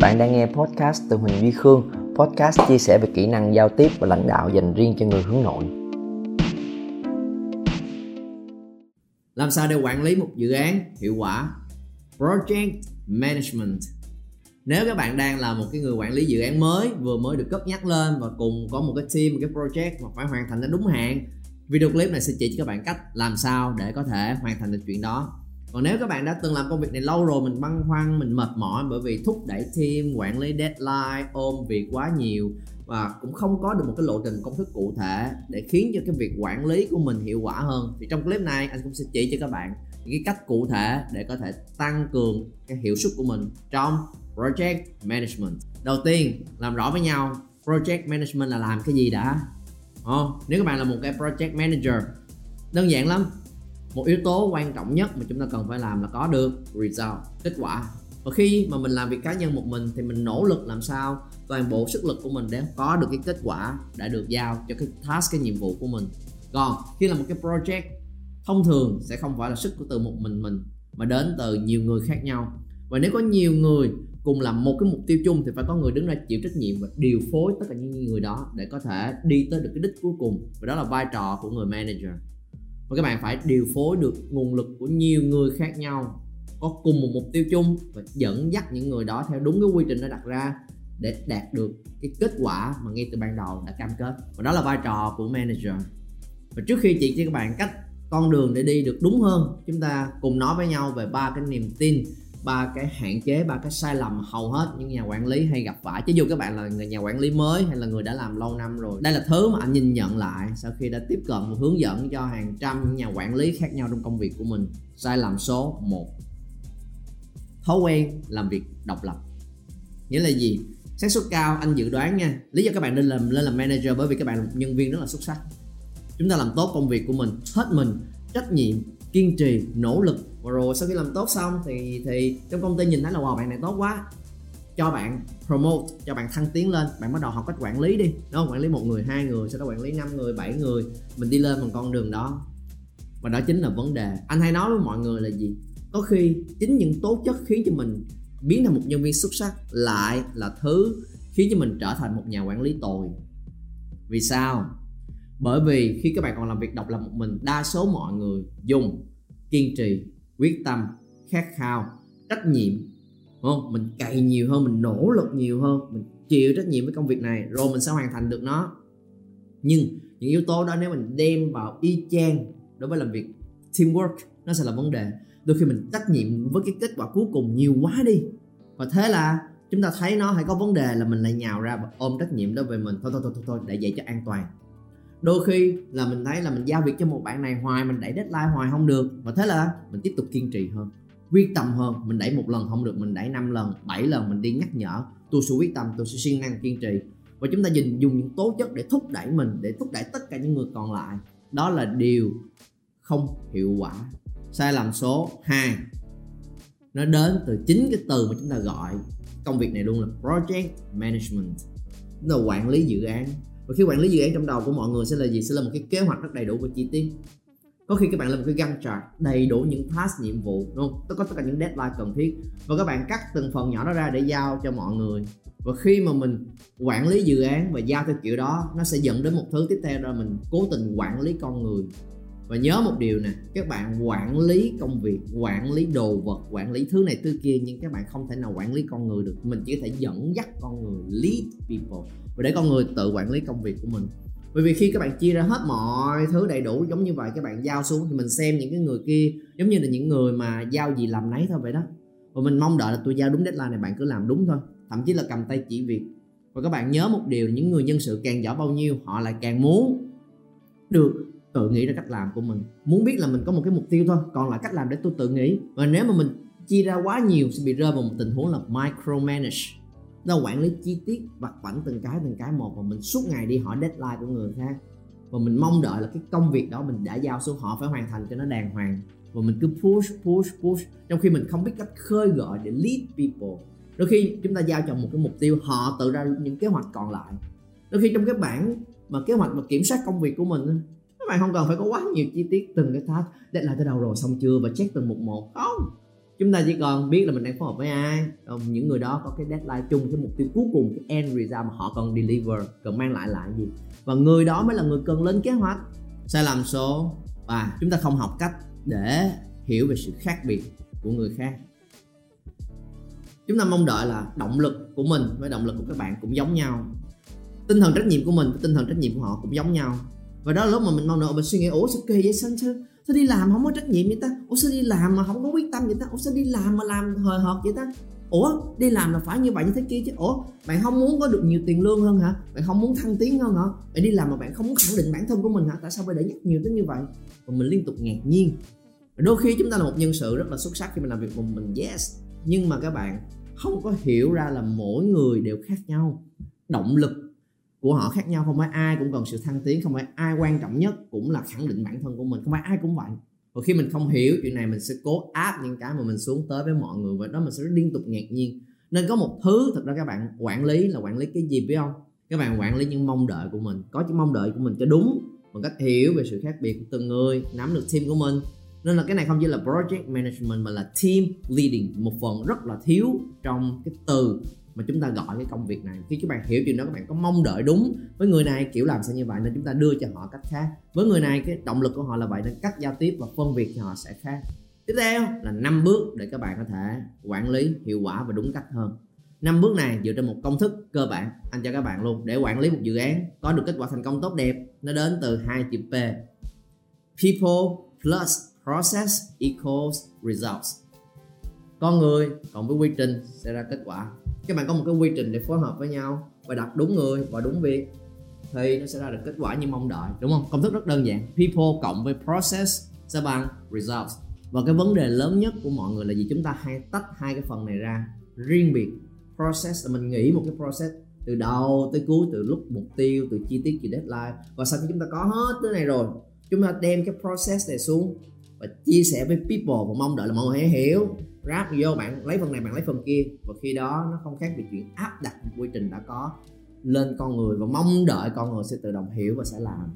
Bạn đang nghe podcast từ Huỳnh Duy Khương, podcast chia sẻ về kỹ năng giao tiếp và lãnh đạo dành riêng cho người hướng nội. Làm sao để quản lý một dự án hiệu quả? Project Management nếu các bạn đang là một cái người quản lý dự án mới vừa mới được cấp nhắc lên và cùng có một cái team một cái project mà phải hoàn thành nó đúng hạn video clip này sẽ chỉ cho các bạn cách làm sao để có thể hoàn thành được chuyện đó còn nếu các bạn đã từng làm công việc này lâu rồi mình băn khoăn mình mệt mỏi bởi vì thúc đẩy team quản lý deadline ôm việc quá nhiều và cũng không có được một cái lộ trình công thức cụ thể để khiến cho cái việc quản lý của mình hiệu quả hơn thì trong clip này anh cũng sẽ chỉ cho các bạn những cái cách cụ thể để có thể tăng cường cái hiệu suất của mình trong project management. Đầu tiên làm rõ với nhau project management là làm cái gì đã? Oh, nếu các bạn là một cái project manager đơn giản lắm một yếu tố quan trọng nhất mà chúng ta cần phải làm là có được result, kết quả. Và khi mà mình làm việc cá nhân một mình thì mình nỗ lực làm sao toàn bộ sức lực của mình để có được cái kết quả đã được giao cho cái task, cái nhiệm vụ của mình. Còn khi là một cái project, thông thường sẽ không phải là sức của từ một mình mình, mà đến từ nhiều người khác nhau. Và nếu có nhiều người cùng làm một cái mục tiêu chung thì phải có người đứng ra chịu trách nhiệm và điều phối tất cả những người đó để có thể đi tới được cái đích cuối cùng. Và đó là vai trò của người manager và các bạn phải điều phối được nguồn lực của nhiều người khác nhau, có cùng một mục tiêu chung và dẫn dắt những người đó theo đúng cái quy trình đã đặt ra để đạt được cái kết quả mà ngay từ ban đầu đã cam kết. Và đó là vai trò của manager. Và trước khi chỉ cho các bạn cách con đường để đi được đúng hơn, chúng ta cùng nói với nhau về ba cái niềm tin ba cái hạn chế, ba cái sai lầm hầu hết những nhà quản lý hay gặp phải. Chứ dù các bạn là người nhà quản lý mới hay là người đã làm lâu năm rồi, đây là thứ mà anh nhìn nhận lại sau khi đã tiếp cận và hướng dẫn cho hàng trăm nhà quản lý khác nhau trong công việc của mình. Sai lầm số 1 thói quen làm việc độc lập. Nghĩa là gì? Xác suất cao, anh dự đoán nha. Lý do các bạn nên làm lên làm manager bởi vì các bạn là một nhân viên rất là xuất sắc. Chúng ta làm tốt công việc của mình, hết mình, trách nhiệm, kiên trì, nỗ lực và rồi sau khi làm tốt xong thì thì trong công ty nhìn thấy là, wow, bạn này tốt quá. Cho bạn promote, cho bạn thăng tiến lên. Bạn bắt đầu học cách quản lý đi, đúng không? Quản lý một người, hai người, sau đó quản lý năm người, bảy người. Mình đi lên bằng con đường đó. Và đó chính là vấn đề. Anh hay nói với mọi người là gì? Có khi chính những tố chất khiến cho mình biến thành một nhân viên xuất sắc lại là thứ khiến cho mình trở thành một nhà quản lý tồi. Vì sao? Bởi vì khi các bạn còn làm việc độc lập một mình, đa số mọi người dùng kiên trì quyết tâm khát khao trách nhiệm. Đúng không? Mình cày nhiều hơn mình nỗ lực nhiều hơn mình chịu trách nhiệm với công việc này rồi mình sẽ hoàn thành được nó. Nhưng những yếu tố đó nếu mình đem vào y chang đối với làm việc teamwork nó sẽ là vấn đề. Đôi khi mình trách nhiệm với cái kết quả cuối cùng nhiều quá đi. Và thế là chúng ta thấy nó hay có vấn đề là mình lại nhào ra và ôm trách nhiệm đó về mình. Thôi thôi thôi thôi, thôi để vậy cho an toàn đôi khi là mình thấy là mình giao việc cho một bạn này hoài, mình đẩy deadline hoài không được. Và thế là mình tiếp tục kiên trì hơn, quyết tâm hơn. Mình đẩy một lần không được, mình đẩy năm lần, bảy lần, mình đi nhắc nhở. Tôi sẽ quyết tâm, tôi sẽ siêng năng kiên trì. Và chúng ta dùng dùng những tố chất để thúc đẩy mình, để thúc đẩy tất cả những người còn lại. Đó là điều không hiệu quả. Sai lầm số 2 nó đến từ chính cái từ mà chúng ta gọi. Công việc này luôn là project management. Tức là quản lý dự án và khi quản lý dự án trong đầu của mọi người sẽ là gì? Sẽ là một cái kế hoạch rất đầy đủ và chi tiết. Có khi các bạn làm một cái găng chart đầy đủ những task, nhiệm vụ, đúng không? Có tất cả những deadline cần thiết. Và các bạn cắt từng phần nhỏ đó ra để giao cho mọi người. Và khi mà mình quản lý dự án và giao theo kiểu đó, nó sẽ dẫn đến một thứ tiếp theo đó là mình cố tình quản lý con người và nhớ một điều nè, các bạn quản lý công việc, quản lý đồ vật, quản lý thứ này thứ kia, nhưng các bạn không thể nào quản lý con người được. Mình chỉ có thể dẫn dắt con người, lead people và để con người tự quản lý công việc của mình. Bởi vì khi các bạn chia ra hết mọi thứ đầy đủ giống như vậy, các bạn giao xuống thì mình xem những cái người kia giống như là những người mà giao gì làm nấy thôi vậy đó. Và mình mong đợi là tôi giao đúng deadline này bạn cứ làm đúng thôi, thậm chí là cầm tay chỉ việc. Và các bạn nhớ một điều, những người nhân sự càng giỏi bao nhiêu họ lại càng muốn được tự nghĩ ra cách làm của mình. Muốn biết là mình có một cái mục tiêu thôi, còn lại cách làm để tôi tự nghĩ. Và nếu mà mình chia ra quá nhiều, sẽ bị rơi vào một tình huống là micromanage. Nó quản lý chi tiết vặt vảnh từng cái từng cái một, và mình suốt ngày đi hỏi deadline của người khác. Và mình mong đợi là cái công việc đó mình đã giao xuống, họ phải hoàn thành cho nó đàng hoàng. Và mình cứ push push push, trong khi mình không biết cách khơi gọi để lead people. Đôi khi chúng ta giao cho một cái mục tiêu, họ tự ra những kế hoạch còn lại. Đôi khi trong cái bản mà kế hoạch mà kiểm soát công việc của mình bạn không cần phải có quá nhiều chi tiết từng cái task deadline tới đâu rồi, xong chưa và check từng một một. Không. Chúng ta chỉ cần biết là mình đang phối hợp với ai còn những người đó có cái deadline chung cái mục tiêu cuối cùng, cái end result mà họ cần deliver, cần mang lại là gì. Và người đó mới là người cần lên kế hoạch. Sai lầm số và chúng ta không học cách để hiểu về sự khác biệt của người khác. Chúng ta mong đợi là động lực của mình với động lực của các bạn cũng giống nhau. Tinh thần trách nhiệm của mình với tinh thần trách nhiệm của họ cũng giống nhau và đó là lúc mà mình mong đợi mình suy nghĩ ủa sao kỳ vậy sao, sao sao đi làm không có trách nhiệm vậy ta? Ủa sao đi làm mà không có quyết tâm vậy ta? Ủa sao đi làm mà làm hời hợt vậy ta? Ủa đi làm là phải như vậy như thế kia chứ. Ủa bạn không muốn có được nhiều tiền lương hơn hả? Bạn không muốn thăng tiến hơn hả? Bạn đi làm mà bạn không muốn khẳng định bản thân của mình hả? Tại sao phải để nhắc nhiều tới như vậy? Và mình liên tục ngạc nhiên. Đôi khi chúng ta là một nhân sự rất là xuất sắc khi mình làm việc một mình yes. Nhưng mà các bạn không có hiểu ra là mỗi người đều khác nhau. Động lực của họ khác nhau, không phải ai cũng cần sự thăng tiến, không phải ai quan trọng nhất cũng là khẳng định bản thân của mình, không phải ai cũng vậy. Và khi mình không hiểu chuyện này, mình sẽ cố áp những cái mà mình xuống tới với mọi người và đó mình sẽ liên tục ngạc nhiên. Nên có một thứ thật ra các bạn quản lý là quản lý cái gì, biết không? Các bạn quản lý những mong đợi của mình, có những mong đợi của mình cho đúng, bằng cách hiểu về sự khác biệt của từng người, nắm được team của mình. Nên là cái này không chỉ là project management mà là team leading, một phần rất là thiếu trong cái từ mà chúng ta gọi cái công việc này. Khi các bạn hiểu chuyện đó, các bạn có mong đợi đúng với người này, kiểu làm sao như vậy nên chúng ta đưa cho họ cách khác. Với người này, cái động lực của họ là vậy nên cách giao tiếp và phân việc cho họ sẽ khác. Tiếp theo là năm bước để các bạn có thể quản lý hiệu quả và đúng cách hơn. Năm bước này dựa trên một công thức cơ bản. Anh cho các bạn luôn, để quản lý một dự án có được kết quả thành công tốt đẹp, nó đến từ hai chữ P. People plus process equals results. Con người cộng với quy trình sẽ ra kết quả các bạn có một cái quy trình để phối hợp với nhau và đặt đúng người và đúng việc thì nó sẽ ra được kết quả như mong đợi, đúng không? Công thức rất đơn giản. People cộng với process sẽ bằng results. Và cái vấn đề lớn nhất của mọi người là gì? Chúng ta hay tách hai cái phần này ra riêng biệt. Process là mình nghĩ một cái process từ đầu tới cuối, từ lúc mục tiêu, từ chi tiết, từ deadline. Và sau khi chúng ta có hết thứ này rồi, chúng ta đem cái process này xuống và chia sẻ với people và mong đợi là mọi người hãy hiểu ráp vô, bạn lấy phần này, bạn lấy phần kia. Và khi đó, nó không khác biệt chuyện áp đặt một quy trình đã có lên con người và mong đợi con người sẽ tự động hiểu và sẽ làm.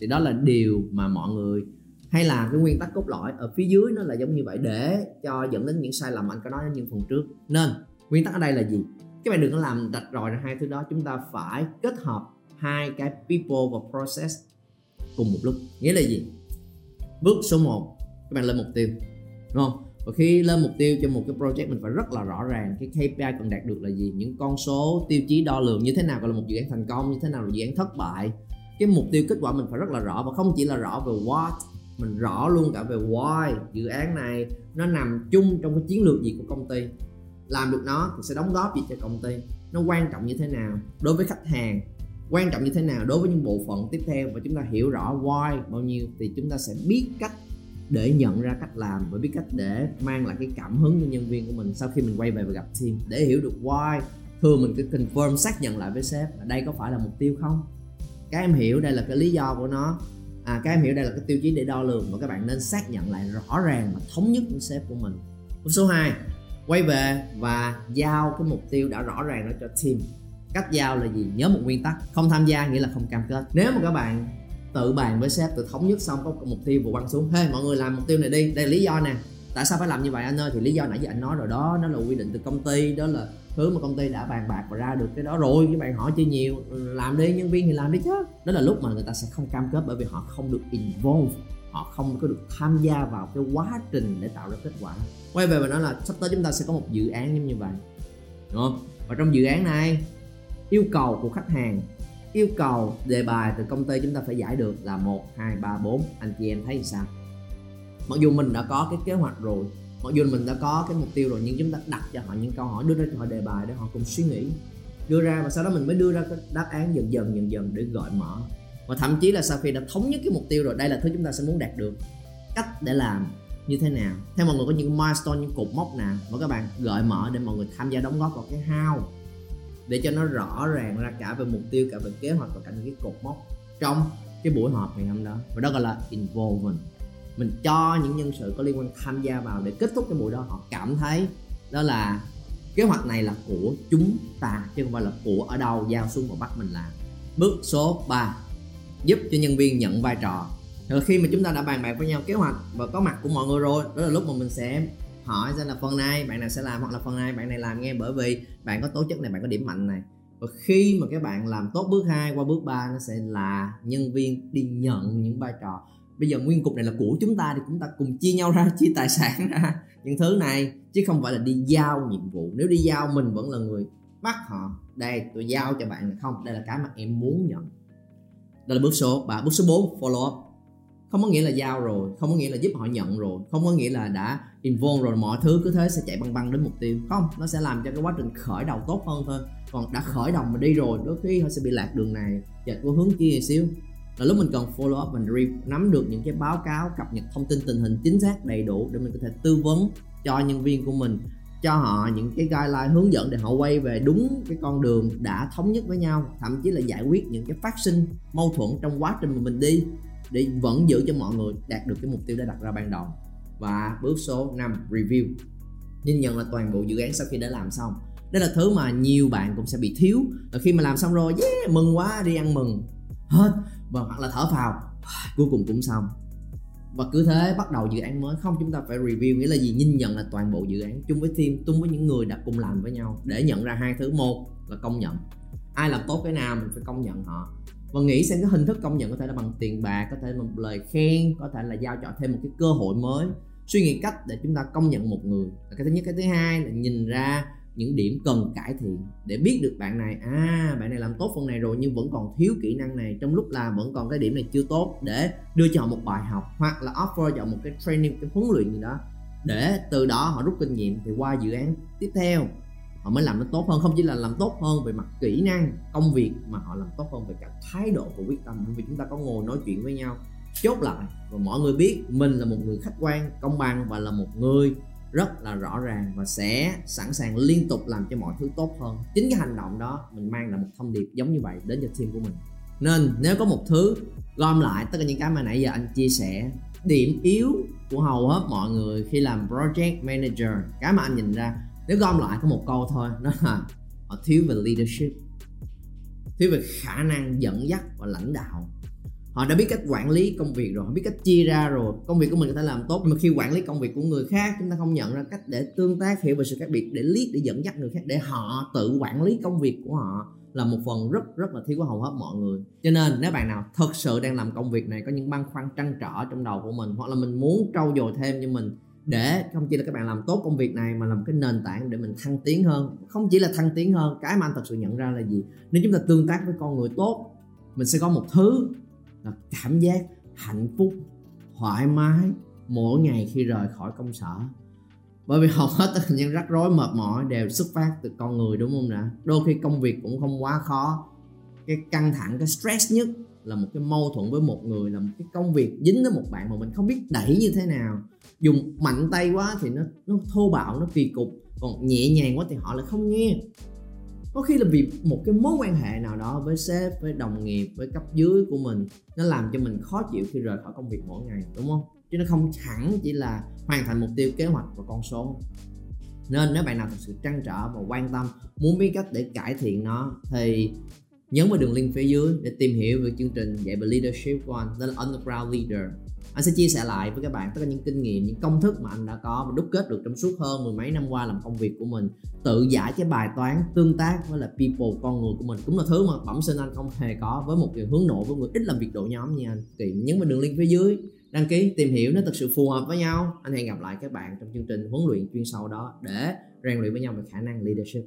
Thì đó là điều mà mọi người hay là cái nguyên tắc cốt lõi ở phía dưới nó là giống như vậy. Để cho dẫn đến những sai lầm, anh có nói ở những phần trước. Nên, nguyên tắc ở đây là gì? Các bạn đừng có làm rạch ròi ra hai thứ đó. Chúng ta phải kết hợp hai cái people và process cùng một lúc. Nghĩa là gì? Bước số 1 các bạn lên mục tiêu, đúng không? Và khi lên mục tiêu cho một cái project, mình phải rất là rõ ràng cái KPI cần đạt được là gì, những con số, tiêu chí đo lường như thế nào gọi là một dự án thành công, như thế nào là dự án thất bại. Cái mục tiêu kết quả mình phải rất là rõ và không chỉ là rõ về what, mình rõ luôn cả về why dự án này nó nằm chung trong cái chiến lược gì của công ty. Làm được nó thì sẽ đóng góp gì cho công ty, nó quan trọng như thế nào đối với khách hàng, quan trọng như thế nào đối với những bộ phận tiếp theo và chúng ta hiểu rõ why bao nhiêu thì chúng ta sẽ biết cách để nhận ra cách làm và biết cách để mang lại cái cảm hứng cho nhân viên của mình sau khi mình quay về và gặp team. Để hiểu được why thường mình cứ confirm xác nhận lại với sếp là đây có phải là mục tiêu không? Các em hiểu đây là cái lý do của nó. À, các em hiểu đây là cái tiêu chí để đo lường và các bạn nên xác nhận lại rõ ràng và thống nhất với sếp của mình. Số 2 quay về và giao cái mục tiêu đã rõ ràng đó cho team. Cách giao là gì? Nhớ một nguyên tắc. Không tham gia nghĩa là không cam kết. Nếu mà các bạn tự bàn với sếp, tự thống nhất xong có mục tiêu vừa quăng xuống. Hey mọi người làm mục tiêu này đi. Đây là lý do nè. Tại sao phải làm như vậy anh ơi? Thì lý do nãy giờ anh nói rồi đó. Nó là quy định từ công ty, đó là thứ mà công ty đã bàn bạc và ra được cái đó rồi. Các bạn hỏi chưa nhiều ừ, làm đi, nhân viên thì làm đi chứ. Đó là lúc mà người ta sẽ không cam kết bởi vì họ không được involve, họ không có được tham gia vào cái quá trình để tạo ra kết quả. Quay về và nói là sắp tới chúng ta sẽ có một dự án giống như vậy. Đúng không? Và trong dự án này, yêu cầu của khách hàng yêu cầu đề bài từ công ty chúng ta phải giải được là 1, 2, 3, 4 anh chị em thấy sao? Mặc dù mình đã có cái kế hoạch rồi mặc dù mình đã có cái mục tiêu rồi nhưng chúng ta đặt cho họ những câu hỏi đưa ra cho họ đề bài để họ cùng suy nghĩ. Đưa ra và sau đó mình mới đưa ra cái đáp án dần dần dần dần để gợi mở. Và thậm chí là sau khi đã thống nhất cái mục tiêu rồi đây là thứ chúng ta sẽ muốn đạt được. Cách để làm như thế nào? Theo mọi người có những milestone những cột mốc nào? Mà các bạn gợi mở để mọi người tham gia đóng góp vào cái how để cho nó rõ ràng ra cả về mục tiêu, cả về kế hoạch và cả những cái cột mốc trong cái buổi họp ngày hôm đó. Và đó gọi là involvement. Mình cho những nhân sự có liên quan tham gia vào để kết thúc cái buổi đó. Họ cảm thấy đó là kế hoạch này là của chúng ta, chứ không phải là của ở đâu, giao xuống và bắt mình làm. Bước số 3 giúp cho nhân viên nhận vai trò. Rồi khi mà chúng ta đã bàn bạc với nhau kế hoạch và có mặt của mọi người rồi, đó là lúc mà mình sẽ hỏi xem là phần này bạn nào sẽ làm hoặc là phần này bạn này làm nghe bởi vì bạn có tố chất này, bạn có điểm mạnh này. Và khi mà các bạn làm tốt bước 2 qua bước 3 nó sẽ là nhân viên đi nhận những vai trò. Bây giờ nguyên cục này là của chúng ta thì chúng ta cùng chia nhau ra, chia tài sản ra những thứ này, chứ không phải là đi giao nhiệm vụ. Nếu đi giao mình vẫn là người bắt họ, đây, tôi giao cho bạn không, đây là cái mà em muốn nhận. Đây là bước số ba. Bước số 4 follow up không có nghĩa là giao rồi, không có nghĩa là giúp họ nhận rồi, không có nghĩa là đã involve rồi, mọi thứ cứ thế sẽ chạy băng băng đến mục tiêu. Không, nó sẽ làm cho cái quá trình khởi đầu tốt hơn thôi. Còn đã khởi đầu mà đi rồi, đôi khi họ sẽ bị lạc đường này. Chạy qua hướng kia xíu. Là lúc mình cần follow up, mình re nắm được những cái báo cáo, cập nhật thông tin, tình hình chính xác đầy đủ để mình có thể tư vấn cho nhân viên của mình, cho họ những cái guideline hướng dẫn để họ quay về đúng cái con đường đã thống nhất với nhau, thậm chí là giải quyết những cái phát sinh mâu thuẫn trong quá trình mà mình đi để vẫn giữ cho mọi người đạt được cái mục tiêu đã đặt ra ban đầu. Và bước số 5 review. Nhìn nhận là toàn bộ dự án sau khi đã làm xong. Đây là thứ mà nhiều bạn cũng sẽ bị thiếu. Là khi mà làm xong rồi yeah, mừng quá đi ăn mừng. Hết. Và hoặc là thở phào. Cuối cùng cũng xong. Và cứ thế bắt đầu dự án mới. Không chúng ta phải review. Nghĩa là gì? Nhìn nhận là toàn bộ dự án chung với team chung với những người đã cùng làm với nhau. Để nhận ra hai thứ. Một là công nhận. Ai làm tốt cái nào mình phải công nhận họ và nghĩ xem cái hình thức công nhận có thể là bằng tiền bạc, có thể là một lời khen, có thể là giao cho thêm một cái cơ hội mới. Suy nghĩ cách để chúng ta công nhận một người cái thứ nhất. Cái thứ hai là nhìn ra những điểm cần cải thiện để biết được bạn này à bạn này làm tốt phần này rồi nhưng vẫn còn thiếu kỹ năng này, trong lúc làm vẫn còn cái điểm này chưa tốt, để đưa cho họ một bài học hoặc là offer cho họ một cái training, cái huấn luyện gì đó. Để từ đó họ rút kinh nghiệm thì qua dự án tiếp theo họ mới làm nó tốt hơn. Không chỉ là làm tốt hơn về mặt kỹ năng, công việc, mà họ làm tốt hơn về cả thái độ và quyết tâm. Bởi vì chúng ta có ngồi nói chuyện với nhau, chốt lại, và mọi người biết mình là một người khách quan, công bằng và là một người rất là rõ ràng và sẽ sẵn sàng liên tục làm cho mọi thứ tốt hơn. Chính cái hành động đó mình mang lại một thông điệp giống như vậy đến cho team của mình. Nên nếu có một thứ gom lại, tất cả những cái mà nãy giờ anh chia sẻ, điểm yếu của hầu hết mọi người khi làm project manager, cái mà anh nhìn ra nếu gom lại có một câu thôi đó là họ thiếu về leadership, thiếu về khả năng dẫn dắt và lãnh đạo. Họ đã biết cách quản lý công việc rồi, họ biết cách chia ra rồi. Công việc của mình có thể làm tốt, nhưng mà khi quản lý công việc của người khác, chúng ta không nhận ra cách để tương tác, hiểu về sự khác biệt, để lead, để dẫn dắt người khác, để họ tự quản lý công việc của họ là một phần rất rất là thiếu của hầu hết mọi người. Cho nên, nếu bạn nào thật sự đang làm công việc này, có những băn khoăn trăn trở trong đầu của mình, hoặc là mình muốn trau dồi thêm như mình để không chỉ là các bạn làm tốt công việc này mà làm cái nền tảng để mình thăng tiến hơn. Không chỉ là thăng tiến hơn cái mà anh thật sự nhận ra là gì? Nếu chúng ta tương tác với con người tốt mình sẽ có một thứ là cảm giác hạnh phúc thoải mái mỗi ngày khi rời khỏi công sở. Bởi vì hầu hết tất cả những rắc rối mệt mỏi đều xuất phát từ con người đúng không nè? Đôi khi công việc cũng không quá khó. Cái căng thẳng cái stress nhất là một cái mâu thuẫn với một người, là một cái công việc dính với một bạn mà mình không biết đẩy như thế nào. Dùng mạnh tay quá thì nó nó thô bạo, nó kỳ cục, còn nhẹ nhàng quá thì họ lại không nghe. Có khi là vì một cái mối quan hệ nào đó với sếp, với đồng nghiệp, với cấp dưới của mình, nó làm cho mình khó chịu khi rời khỏi công việc mỗi ngày, đúng không? Chứ nó không hẳn chỉ là hoàn thành mục tiêu kế hoạch và con số. Nên nếu bạn nào thực sự trăn trở và quan tâm, muốn biết cách để cải thiện nó, thì nhấn vào đường link phía dưới để tìm hiểu về chương trình dạy về leadership One tên đó là underground leader. Anh sẽ chia sẻ lại với các bạn tất cả những kinh nghiệm, những công thức mà anh đã có và đúc kết được trong suốt hơn mười mấy năm qua làm công việc của mình. Tự giải cái bài toán tương tác với là people, con người của mình cũng là thứ mà bẩm sinh anh không hề có với một người hướng nội, với người ít làm việc đội nhóm như anh. Thì nhấn vào đường link phía dưới, đăng ký, tìm hiểu nó thật sự phù hợp với nhau. Anh hẹn gặp lại các bạn trong chương trình huấn luyện chuyên sâu đó để rèn luyện với nhau về khả năng leadership.